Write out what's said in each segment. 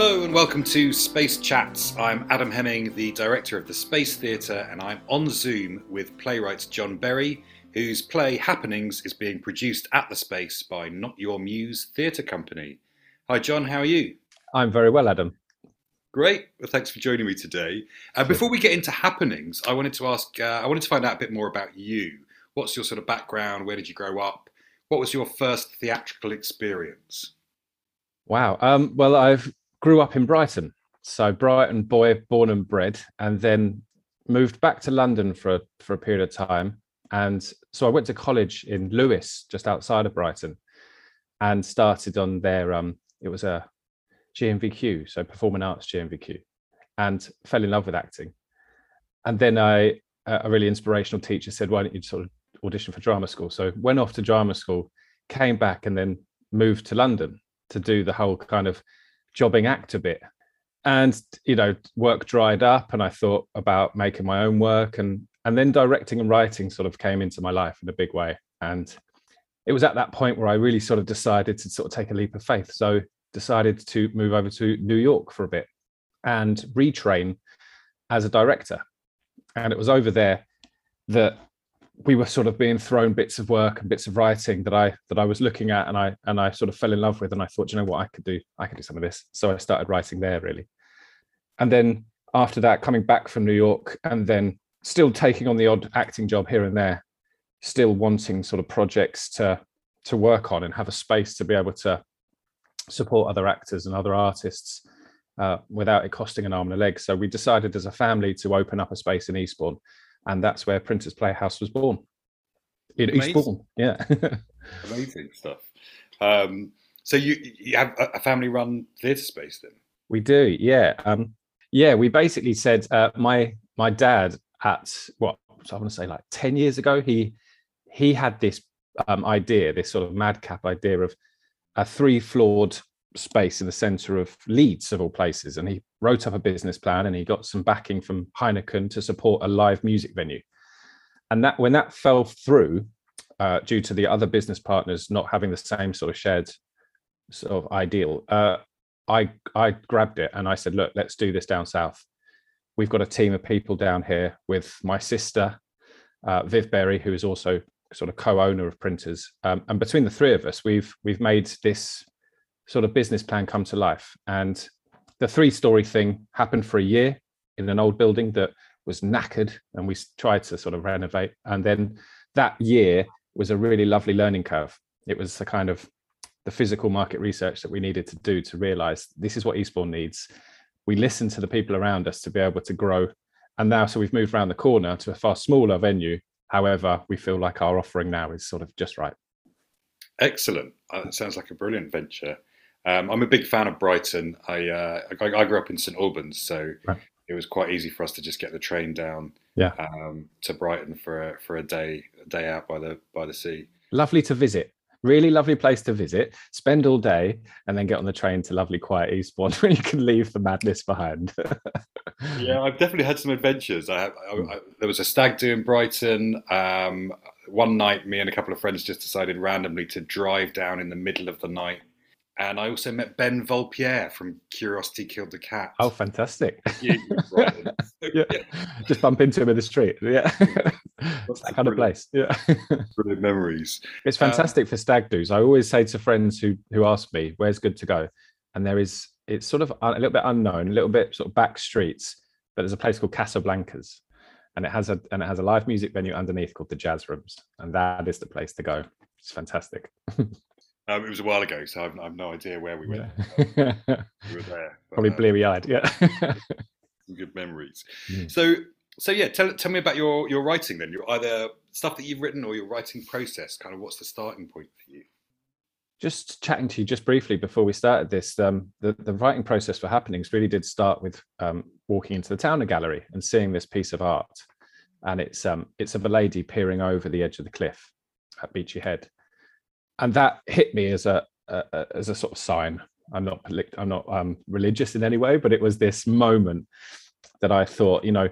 Hello and welcome to Space Chats. I'm Adam Hemming, the director of the Space Theatre, and I'm on Zoom with playwright John Berry, whose play Happenings is being produced at the Space by Not Your Muse Theatre Company. Hi, John, how are you? I'm very well, Adam. Great. Well, thanks for joining me today. Uh, before we get into happenings, I wanted to ask, uh, I wanted to find out a bit more about you. What's your sort of background? Where did you grow up? What was your first theatrical experience? Wow. Um, well, I've grew up in Brighton, so Brighton boy, born and bred, and then moved back to London for for a period of time. And so I went to college in Lewes, just outside of Brighton, and started on their um, it was a GNVQ, so Performing Arts GNVQ, and fell in love with acting. And then I a really inspirational teacher said, "Why don't you sort of audition for drama school?" So went off to drama school, came back, and then moved to London to do the whole kind of jobbing actor bit. And you know, work dried up, and I thought about making my own work, and and then directing and writing sort of came into my life in a big way. And it was at that point where I really sort of decided to sort of take a leap of faith. So decided to move over to New York for a bit and retrain as a director. And it was over there that we were sort of being thrown bits of work and bits of writing that I that I was looking at and I and I sort of fell in love with and I thought, you know what, I could do I could do some of this. So I started writing there really. And then after that, coming back from New York and then still taking on the odd acting job here and there, still wanting sort of projects to to work on and have a space to be able to support other actors and other artists uh, without it costing an arm and a leg. So we decided as a family to open up a space in Eastbourne, and that's where Printers Playhouse was born. In Amazing. Eastbourne, yeah. Amazing stuff. Um, so you you have a family-run theatre space then? We do, yeah. Um, yeah, we basically said uh, my my dad at what so I want to say like ten years ago he he had this um, idea, this sort of madcap idea of a three floored space in the center of Leeds, of all places. And he wrote up a business plan and he got some backing from Heineken to support a live music venue. And that when that fell through, uh, due to the other business partners not having the same sort of shared sort of ideal, uh, I I grabbed it and I said, look, let's do this down south. We've got a team of people down here with my sister, uh, Viv Berry, who is also sort of co-owner of printers um, and between the three of us we've we've made this sort of business plan come to life and the three story thing happened for a year in an old building that was knackered and we tried to sort of renovate and then that year was a really lovely learning curve it was the kind of the physical market research that we needed to do to realize this is what eastbourne needs we listened to the people around us to be able to grow and now so we've moved around the corner to a far smaller venue However, we feel like our offering now is sort of just right. Excellent. Uh, that sounds like a brilliant venture. Um, I'm a big fan of Brighton. I, uh, I, I grew up in St Albans, so right. it was quite easy for us to just get the train down yeah. um, to Brighton for a, for a day a day out by the by the sea. Lovely to visit. Really lovely place to visit. Spend all day and then get on the train to lovely quiet Eastbourne where you can leave the madness behind. yeah, I've definitely had some adventures. I, I, I, there was a stag do in Brighton. Um, one night, me and a couple of friends just decided randomly to drive down in the middle of the night and I also met Ben Volpierre from Curiosity Killed the Cat. Oh, fantastic! yeah. just bump into him in the street. Yeah, that's that kind of place. Yeah, brilliant memories. It's fantastic um, for stag do's. I always say to friends who who ask me where's good to go, and there is it's sort of a little bit unknown, a little bit sort of back streets, but there's a place called Casablancas, and it has a and it has a live music venue underneath called the Jazz Rooms, and that is the place to go. It's fantastic. Um, it was a while ago, so I've, I've no idea where we went. Yeah. we were there. But, Probably uh, bleary eyed. Yeah. some good memories. Mm. So, so yeah, tell tell me about your your writing then. Your either stuff that you've written or your writing process. Kind of what's the starting point for you? Just chatting to you just briefly before we started this, um, the the writing process for Happenings really did start with um, walking into the Towner Gallery and seeing this piece of art, and it's um it's of a lady peering over the edge of the cliff at Beachy Head and that hit me as a, a, as a sort of sign. I'm not I'm not um, religious in any way, but it was this moment that I thought, you know,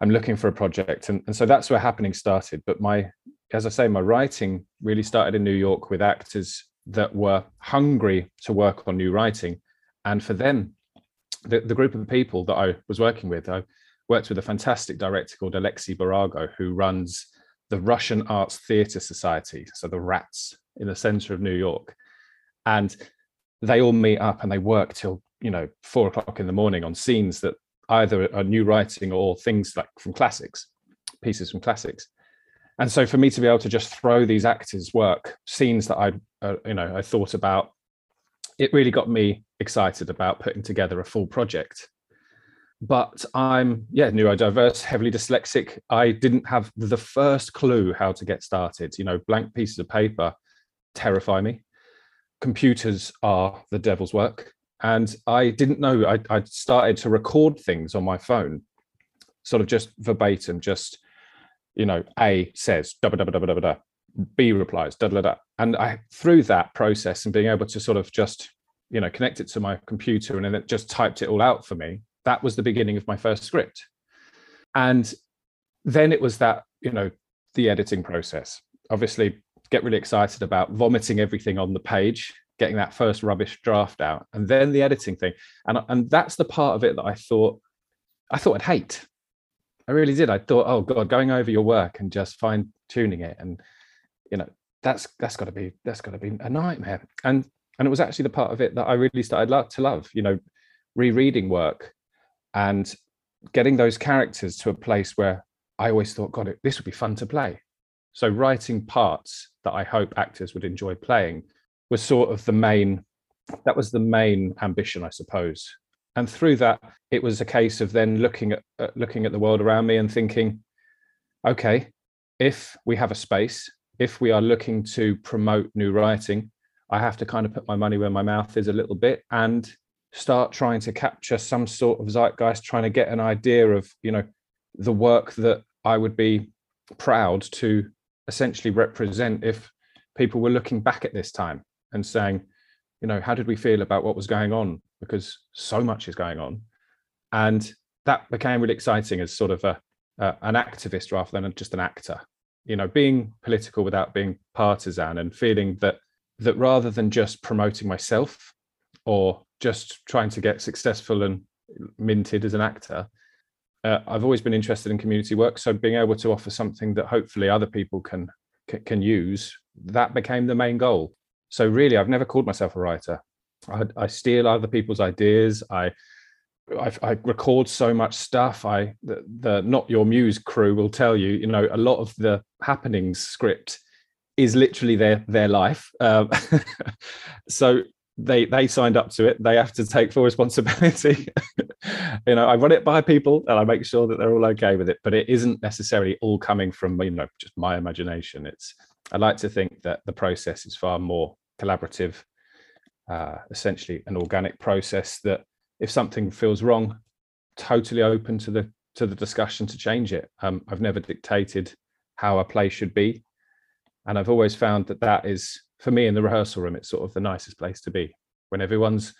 I'm looking for a project, and, and so that's where happening started. But my, as I say, my writing really started in New York with actors that were hungry to work on new writing, And for them, the, the group of people that I was working with, I worked with a fantastic director called Alexei Barago, who runs the Russian Arts Theatre Society, so the RATS in the center of New York. And they all meet up and they work till, you know, four o'clock in the morning on scenes that either are new writing or things like from classics, pieces from classics. And so for me to be able to just throw these actors' work, scenes that I, uh, you know, I thought about, it really got me excited about putting together a full project but I'm yeah neurodiverse, heavily dyslexic. I didn't have the first clue how to get started. You know, blank pieces of paper terrify me. Computers are the devil's work, and I didn't know. I, I started to record things on my phone, sort of just verbatim, just you know, A says da da da da da da, B replies da da da, and I through that process and being able to sort of just you know connect it to my computer and then it just typed it all out for me that was the beginning of my first script and then it was that you know the editing process obviously get really excited about vomiting everything on the page getting that first rubbish draft out and then the editing thing. And and that's the part of it that i thought i thought i'd hate. I really did. I thought oh god going over your work and just fine tuning it and you know that's that's got to be that's got to be a nightmare. And and it was actually the part of it that i really started to love you know rereading work and getting those characters to a place where I always thought, God, this would be fun to play. So writing parts that I hope actors would enjoy playing was sort of the main. That was the main ambition, I suppose. And through that, it was a case of then looking at uh, looking at the world around me and thinking, okay, if we have a space, if we are looking to promote new writing, I have to kind of put my money where my mouth is a little bit and start trying to capture some sort of zeitgeist, trying to get an idea of, you know, the work that I would be proud to essentially represent if people were looking back at this time and saying, you know, how did we feel about what was going on? Because so much is going on. And that became really exciting as sort of a, uh, an activist rather than just an actor. You know, being political without being partisan and feeling that that rather than just promoting myself or just trying to get successful and minted as an actor. Uh, I've always been interested in community work, so being able to offer something that hopefully other people can can use that became the main goal. So really, I've never called myself a writer. I, I steal other people's ideas. I, I, I record so much stuff. I the, the not your muse crew will tell you. You know, a lot of the happenings script is literally their their life. Um, so they they signed up to it they have to take full responsibility you know i run it by people and i make sure that they're all okay with it but it isn't necessarily all coming from you know just my imagination. It's i like to think that the process is far more collaborative uh, essentially an organic process that if something feels wrong totally open to the to the discussion to change it. Um, i've never dictated how a play should be and i've always found that that is for me in the rehearsal room, it's sort of the nicest place to be. When everyone's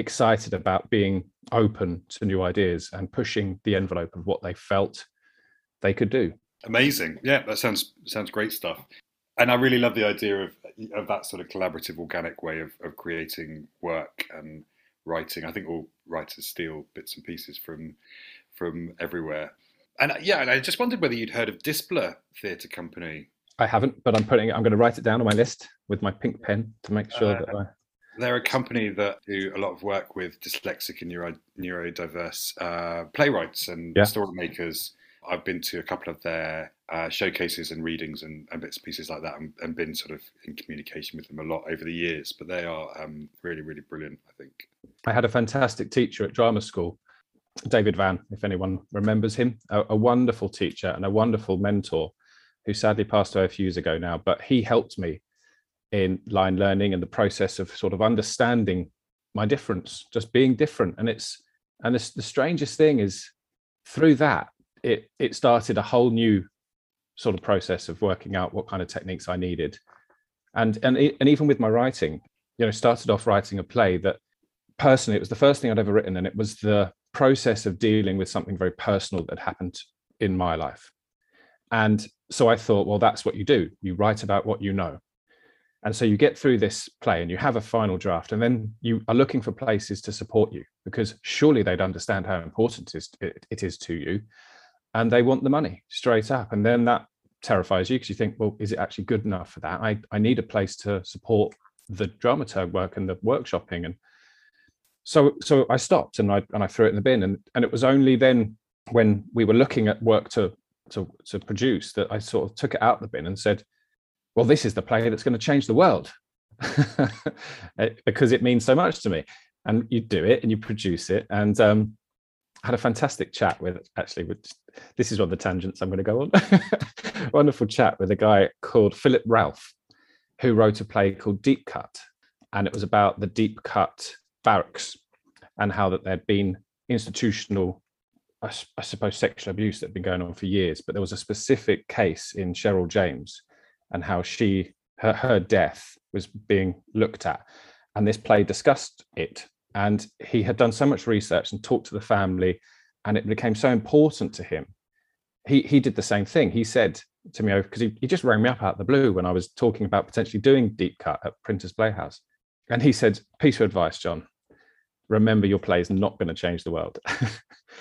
excited about being open to new ideas and pushing the envelope of what they felt they could do. Amazing. Yeah, that sounds sounds great stuff. And I really love the idea of of that sort of collaborative, organic way of, of creating work and writing. I think all writers steal bits and pieces from from everywhere. And yeah, and I just wondered whether you'd heard of Dyspla Theatre Company. I haven't, but I'm putting it, I'm going to write it down on my list with my pink pen to make sure uh, that I. They're a company that do a lot of work with dyslexic and neuro, neurodiverse uh, playwrights and yeah. story makers. I've been to a couple of their uh, showcases and readings and, and, bits and pieces like that and, and, been sort of in communication with them a lot over the years. But they are um, really, really brilliant, I think. I had a fantastic teacher at drama school, David Van, if anyone remembers him, a, a wonderful teacher and a wonderful mentor who sadly passed away a few years ago now. But he helped me in line learning and the process of sort of understanding my difference, just being different. And it's and the, the strangest thing is through that it it started a whole new sort of process of working out what kind of techniques I needed. And and and even with my writing, you know, started off writing a play that personally it was the first thing I'd ever written, and it was the process of dealing with something very personal that happened in my life. And so I thought, well, that's what you do. You write about what you know. And so you get through this play and you have a final draft, and then you are looking for places to support you because surely they'd understand how important it is to you. And they want the money straight up. And then that terrifies you because you think, well, is it actually good enough for that? I, I need a place to support the dramaturg work and the workshopping. And so so I stopped and I and I threw it in the bin. And and it was only then when we were looking at work to to to produce that I sort of took it out the bin and said, well, this is the play that's going to change the world because it means so much to me. And you do it and you produce it. And um, I had a fantastic chat with actually with this is one of the tangents I'm going to go on. Wonderful chat with a guy called Philip Ralph, who wrote a play called Deep Cut, and it was about the deep cut barracks and how that there'd been institutional, I suppose, sexual abuse that had been going on for years. But there was a specific case in Cheryl James and how she her, her death was being looked at. And this play discussed it. And he had done so much research and talked to the family and it became so important to him. He he did the same thing. He said to me because he, he just rang me up out of the blue when i was talking about potentially doing deep cut at printers playhouse. And he said piece of advice john. Remember your play is not going to change the world.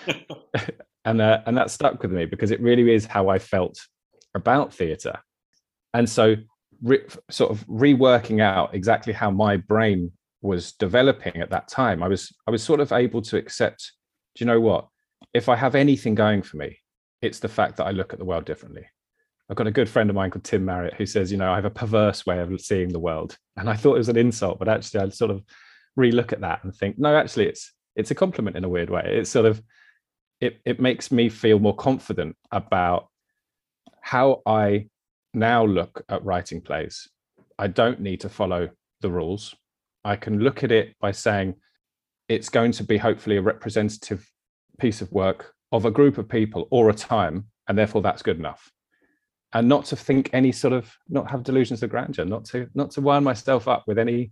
And uh, and that stuck with me because it really is how i felt about theatre and so re- sort of reworking out exactly how my brain was developing at that time i was i was sort of able to accept do you know what? If i have anything going for me it's the fact that i look at the world differently. I've got a good friend of mine called tim marriott who says you know i have a perverse way of seeing the world. And i thought it was an insult but actually i sort of re-look at that and think no actually it's it's a compliment in a weird way. It's sort of it, it makes me feel more confident about how i now look at writing plays, I don't need to follow the rules. I can look at it by saying it's going to be hopefully a representative piece of work of a group of people or a time, and therefore that's good enough. And not to think any sort of not have delusions of grandeur, not to not to wind myself up with any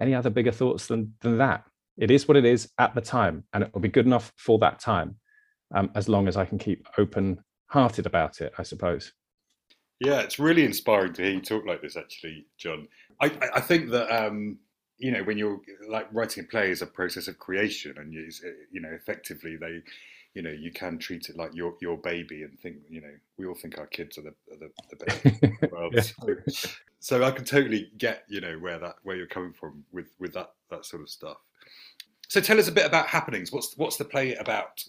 any other bigger thoughts than than that. It is what it is at the time, and it will be good enough for that time, um, as long as I can keep open hearted about it, I suppose. Yeah, it's really inspiring to hear you talk like this, actually, John. I, I think that um, you know when you're like writing a play is a process of creation, and you, you know effectively they, you know, you can treat it like your your baby and think, you know, we all think our kids are the are the, the baby. well, yeah. so, so I can totally get you know where that where you're coming from with with that that sort of stuff. So tell us a bit about happenings. What's what's the play about?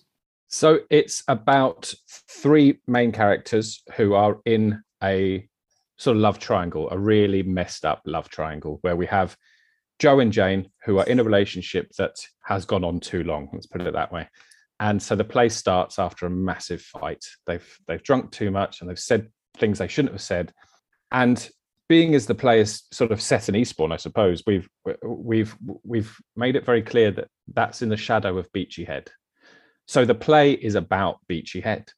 So it's about three main characters who are in a sort of love triangle, a really messed up love triangle where we have Joe and Jane who are in a relationship that has gone on too long. Let's put it that way. And so the play starts after a massive fight. They've they've drunk too much and they've said things they shouldn't have said. And being as the play is sort of set in Eastbourne, I suppose we've we've we've made it very clear that that's in the shadow of Beachy Head. So the play is about Beachy Head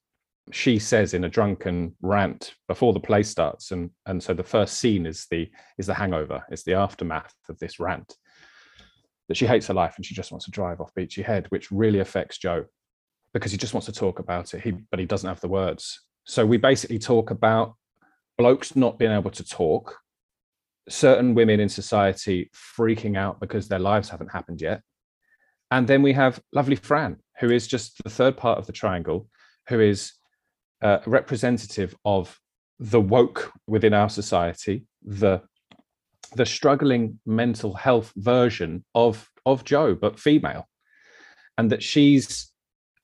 she says in a drunken rant before the play starts and and so the first scene is the is the hangover it's the aftermath of this rant that she hates her life and she just wants to drive off beachy head which really affects joe because he just wants to talk about it. He but he doesn't have the words. So we basically talk about blokes not being able to talk certain women in society freaking out because their lives haven't happened yet and then we have lovely fran who is just the third part of the triangle who is uh, representative of the woke within our society, the the struggling mental health version of of Joe, but female, and that she's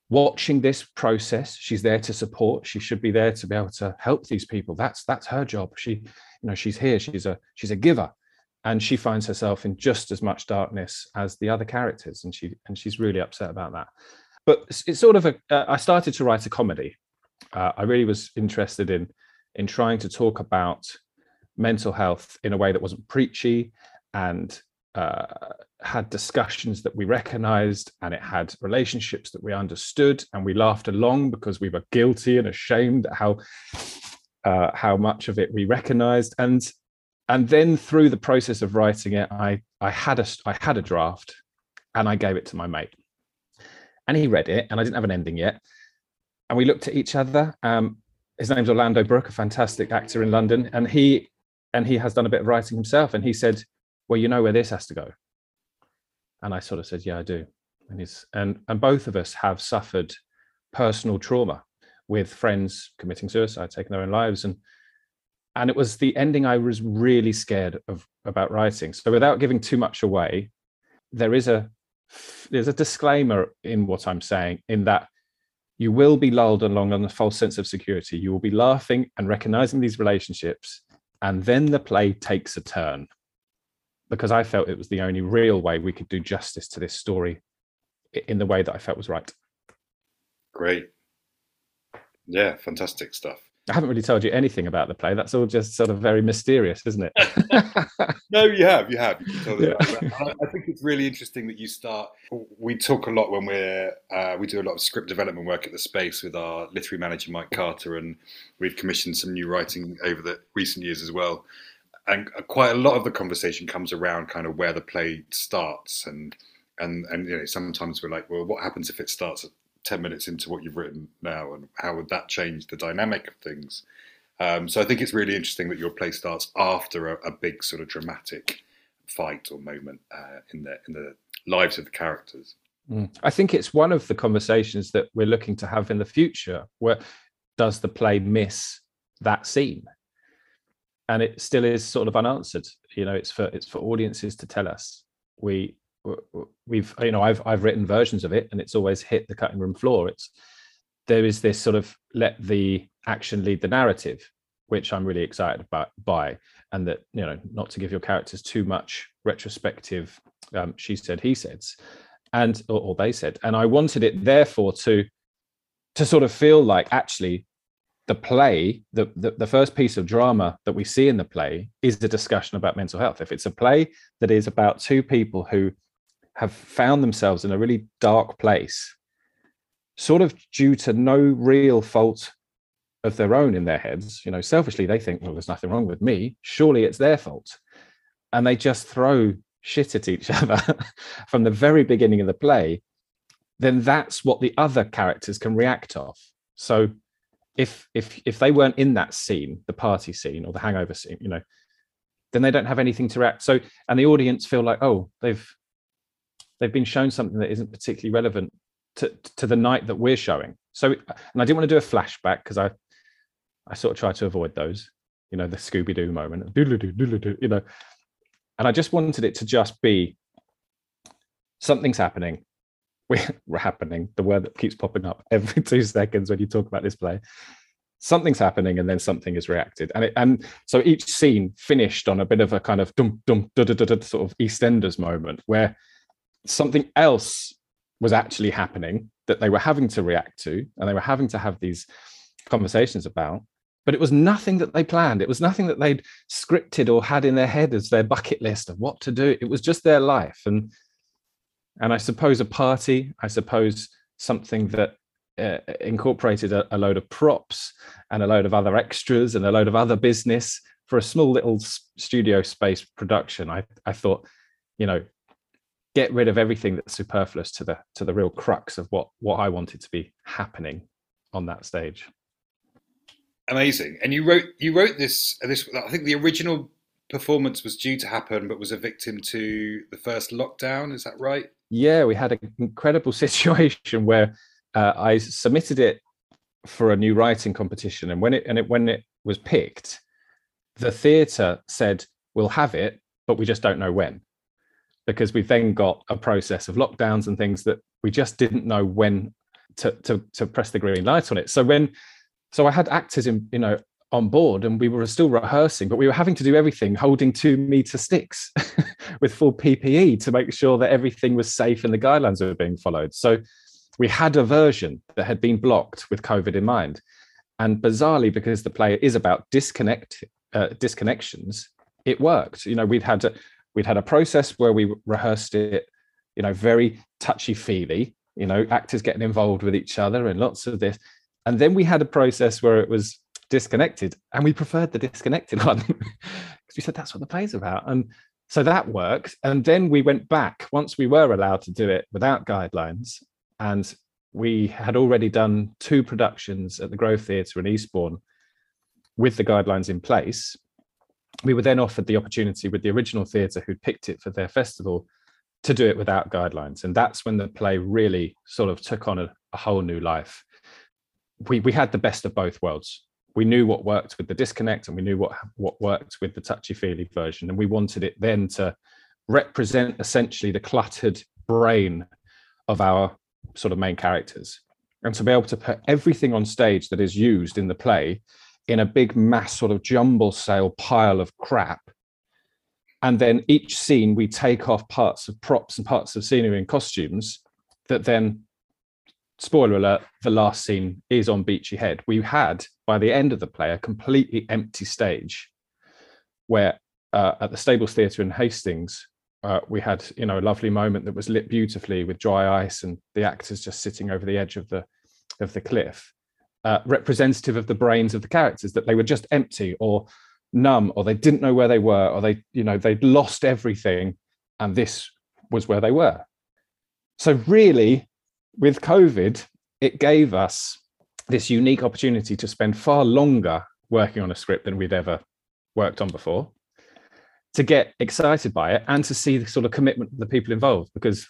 watching this process. She's there to support. She should be there to be able to help these people. That's that's her job. She, you know, she's here. She's a she's a giver, and she finds herself in just as much darkness as the other characters, and she and she's really upset about that. But it's sort of a. Uh, I started to write a comedy uh, I really was interested in in trying to talk about mental health in a way that wasn't preachy and uh, had discussions that we recognized and it had relationships that we understood and we laughed along because we were guilty and ashamed at how uh, how much of it we recognized. And and then through the process of writing it i i had a i had a draft and i gave it to my mate. And he read it and i didn't have an ending yet and we looked at each other. Um, his name's Orlando Brooke, a fantastic actor in London, and he and he has done a bit of writing himself. And he said, "Well, you know where this has to go." And I sort of said, "Yeah, I do." And he's and and both of us have suffered personal trauma with friends committing suicide, taking their own lives, and and it was the ending I was really scared of about writing. So without giving too much away, there is a there's a disclaimer in what I'm saying in that you will be lulled along on a false sense of security. You will be laughing and recognizing these relationships, and then the play takes a turn. Because I felt it was the only real way we could do justice to this story in the way that I felt was right. Great. Yeah, fantastic stuff. I haven't really told you anything about the play. That's all just sort of very mysterious, isn't it? no, you have, you have. You yeah. I think it's really interesting that you start. We talk a lot when we're uh, we do a lot of script development work at the space with our literary manager Mike Carter, and we've commissioned some new writing over the recent years as well. And quite a lot of the conversation comes around kind of where the play starts, and and and you know sometimes we're like, well, what happens if it starts 10 minutes into what you've written now and how would that change the dynamic of things? Um, so i think it's really interesting that your play starts after a, a big sort of dramatic fight or moment uh, in the in the lives of the characters. Mm. i think it's one of the conversations that we're looking to have in the future where does the play miss that scene? And it still is sort of unanswered. You know it's for it's for audiences to tell us. We we've you know I've I've written versions of it and it's always hit the cutting room floor. It's there is this sort of let the action lead the narrative, which I'm really excited about by, and that you know not to give your characters too much retrospective. Um, she said, he said, and or, or they said, and I wanted it therefore to to sort of feel like actually the play, the, the, the first piece of drama that we see in the play is the discussion about mental health. If it's a play that is about two people who have found themselves in a really dark place, sort of due to no real fault of their own in their heads. You know, selfishly, they think, well, there's nothing wrong with me. Surely it's their fault. And they just throw shit at each other from the very beginning of the play. Then that's what the other characters can react off. So if if if they weren't in that scene, the party scene or the hangover scene, you know, then they don't have anything to react. So and the audience feel like, oh, they've they've been shown something that isn't particularly relevant to, to the night that we're showing. So, and I didn't want to do a flashback because I, I sort of try to avoid those, you know, the Scooby Doo moment, you know, and I just wanted it to just be something's happening. We're happening, the word that keeps popping up every two seconds when you talk about this play. Something's happening, and then something is reacted, and it, and so each scene finished on a bit of a kind of dum dum da da da sort of EastEnders moment where something else was actually happening that they were having to react to and they were having to have these conversations about but it was nothing that they planned. It was nothing that they'd scripted or had in their head as their bucket list of what to do. It was just their life. And and i suppose a party i suppose something that uh, incorporated a, a, load of props and a load of other extras and a load of other business for a small little studio space production. I i thought you know get rid of everything that's superfluous to the to the real crux of what what I wanted to be happening on that stage. Amazing. And you wrote you wrote this this I think the original performance was due to happen but was a victim to the first lockdown, is that right? Yeah, we had an incredible situation where uh, I submitted it for a new writing competition and when it and it when it was picked the theatre said we'll have it but we just don't know when because we've then got a process of lockdowns and things that we just didn't know when to to, to press the green light on it. So when so I had actors in you know on board and we were still rehearsing, but we were having to do everything holding two meter sticks with full PPE to make sure that everything was safe and the guidelines were being followed. So we had a version that had been blocked with COVID in mind. And bizarrely, because the play is about disconnect uh, disconnections, it worked. You know, we'd had we'd had a process where we rehearsed it, you know, very touchy feely, you know, actors getting involved with each other and lots of this. And then we had a process where it was disconnected and we preferred the disconnected one because we said that's what the play's about. And so that worked. And then we went back once we were allowed to do it without guidelines. And we had already done two productions at the Grove Theatre in Eastbourne with the guidelines in place we were then offered the opportunity with the original theatre who'd picked it for their festival to do it without guidelines. And that's when the play really sort of took on a, a whole new life. We, we had the best of both worlds. We knew what worked with the disconnect and we knew what, what worked with the touchy feely version. And we wanted it then to represent essentially the cluttered brain of our sort of main characters and to be able to put everything on stage that is used in the play in a big mass sort of jumble sale pile of crap. And then each scene we take off parts of props and parts of scenery and costumes that then spoiler alert the last scene is on beachy head. We had by the end of the play a completely empty stage where uh, at the stables theatre in hastings uh, we had you know a lovely moment that was lit beautifully with dry ice and the actors just sitting over the edge of the of the cliff uh, representative of the brains of the characters that they were just empty or numb or they didn't know where they were or they you know they'd lost everything and this was where they were. So really with covid it gave us this unique opportunity to spend far longer working on a script than we'd ever worked on before to get excited by it and to see the sort of commitment of the people involved because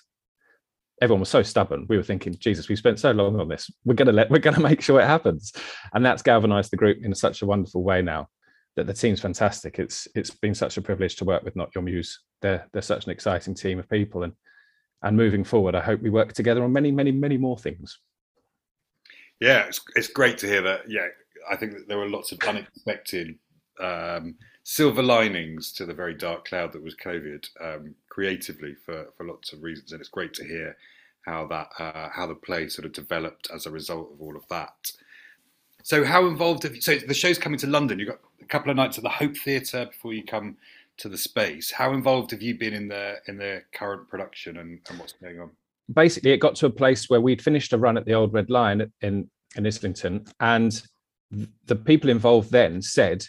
everyone was so stubborn. We were thinking jesus we spent so long on this. We're going to let we're going to make sure it happens. And that's galvanized the group in such a wonderful way now that the team's fantastic. It's it's been such a privilege to work with not your muse. They're they're such an exciting team of people. And and moving forward i hope we work together on many many many more things. Yeah it's, it's great to hear that. Yeah i think that there were lots of unexpected um, silver linings to the very dark cloud that was COVID um, creatively for, for lots of reasons, and it's great to hear how that uh, how the play sort of developed as a result of all of that. So, how involved have you? So, the show's coming to London. You've got a couple of nights at the Hope Theatre before you come to the space. How involved have you been in the in the current production and, and what's going on? Basically, it got to a place where we'd finished a run at the Old Red Lion in in Islington, and the people involved then said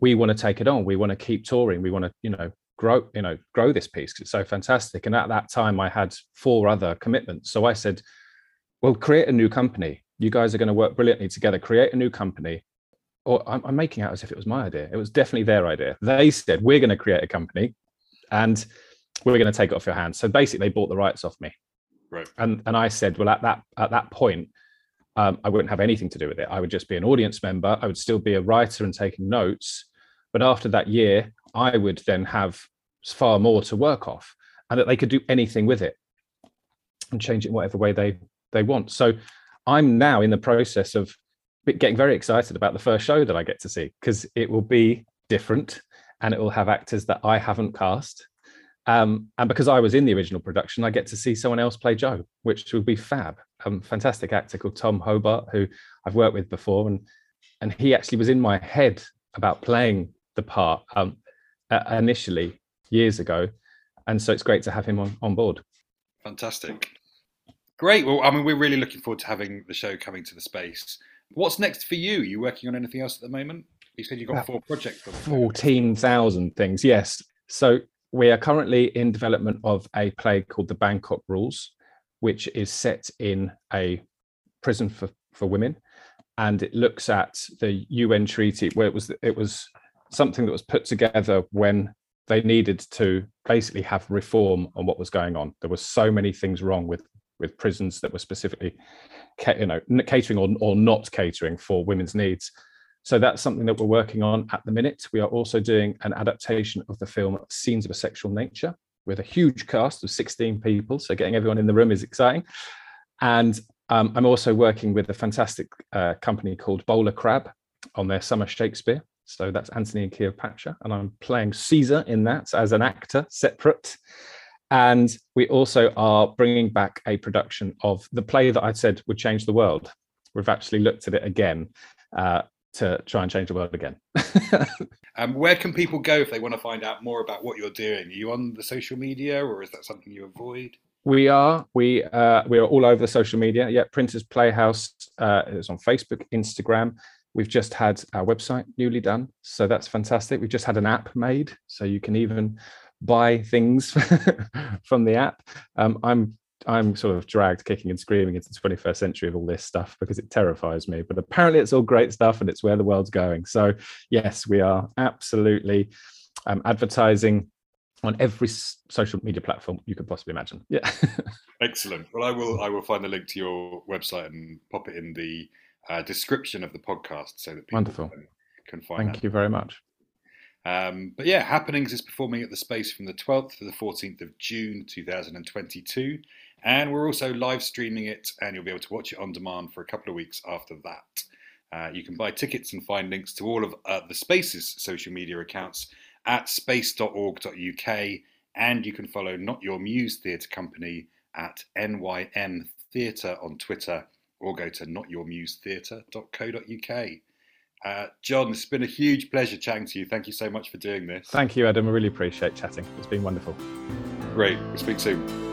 we want to take it on. We want to keep touring. We want to, you know, grow, you know, grow this piece because it's so fantastic. And at that time, I had four other commitments. So I said, well, create a new company. You guys are going to work brilliantly together. Create a new company. Or I'm, I'm making out as if it was my idea. It was definitely their idea. They said, we're going to create a company and we're going to take it off your hands. So basically, they bought the rights off me. Right. And and I said, well, at that at that point, um, I wouldn't have anything to do with it. I would just be an audience member. I would still be a writer and taking notes. But after that year, I would then have far more to work off and that they could do anything with it and change it in whatever way they, they want. So I'm now in the process of getting very excited about the first show that I get to see because it will be different and it will have actors that I haven't cast. Um, and because I was in the original production, I get to see someone else play Joe, which will be fab um, fantastic actor called Tom Hobart, who I've worked with before, and and he actually was in my head about playing the part um, uh, initially years ago, and so it's great to have him on on board. Fantastic, great. Well, I mean, we're really looking forward to having the show coming to the space. What's next for you? Are you working on anything else at the moment? You said you've got four projects. Fourteen thousand things. Yes. So we are currently in development of a play called The Bangkok Rules, which is set in a prison for, for women. And it looks at the UN treaty where it was it was something that was put together when they needed to basically have reform on what was going on. There were so many things wrong with with prisons that were specifically, you know, catering or, or not catering for women's needs. So that's something that we're working on at the minute. We are also doing an adaptation of the film Scenes of a Sexual Nature, with a huge cast of 16 people. So getting everyone in the room is exciting. And um, I'm also working with a fantastic uh, company called Bowler Crab on their summer Shakespeare. So that's Antony and Cleopatra. And I'm playing Caesar in that as an actor separate. And we also are bringing back a production of the play that I said would change the world. We've actually looked at it again uh, to try and change the world again. um, where can people go if they want to find out more about what you're doing? Are you on the social media, or is that something you avoid? We are. We uh, we are all over the social media. Yeah, Printers Playhouse uh, is on Facebook, Instagram. We've just had our website newly done, so that's fantastic. We've just had an app made, so you can even buy things from the app. Um, I'm I'm sort of dragged kicking and screaming into the 21st century of all this stuff because it terrifies me. But apparently, it's all great stuff and it's where the world's going. So, yes, we are absolutely um, advertising on every social media platform you could possibly imagine. Yeah. Excellent. Well, I will. I will find the link to your website and pop it in the uh, description of the podcast so that people Wonderful. Can, can find. Thank that. you very much. Um, but yeah, Happenings is performing at the Space from the 12th to the 14th of June 2022. And we're also live streaming it, and you'll be able to watch it on demand for a couple of weeks after that. Uh, you can buy tickets and find links to all of uh, the Space's social media accounts at space.org.uk, and you can follow Not Your Muse Theatre Company at NYM Theatre on Twitter, or go to notyourmusetheatre.co.uk. Uh, John, it's been a huge pleasure chatting to you. Thank you so much for doing this. Thank you, Adam. I really appreciate chatting. It's been wonderful. Great. We'll speak soon.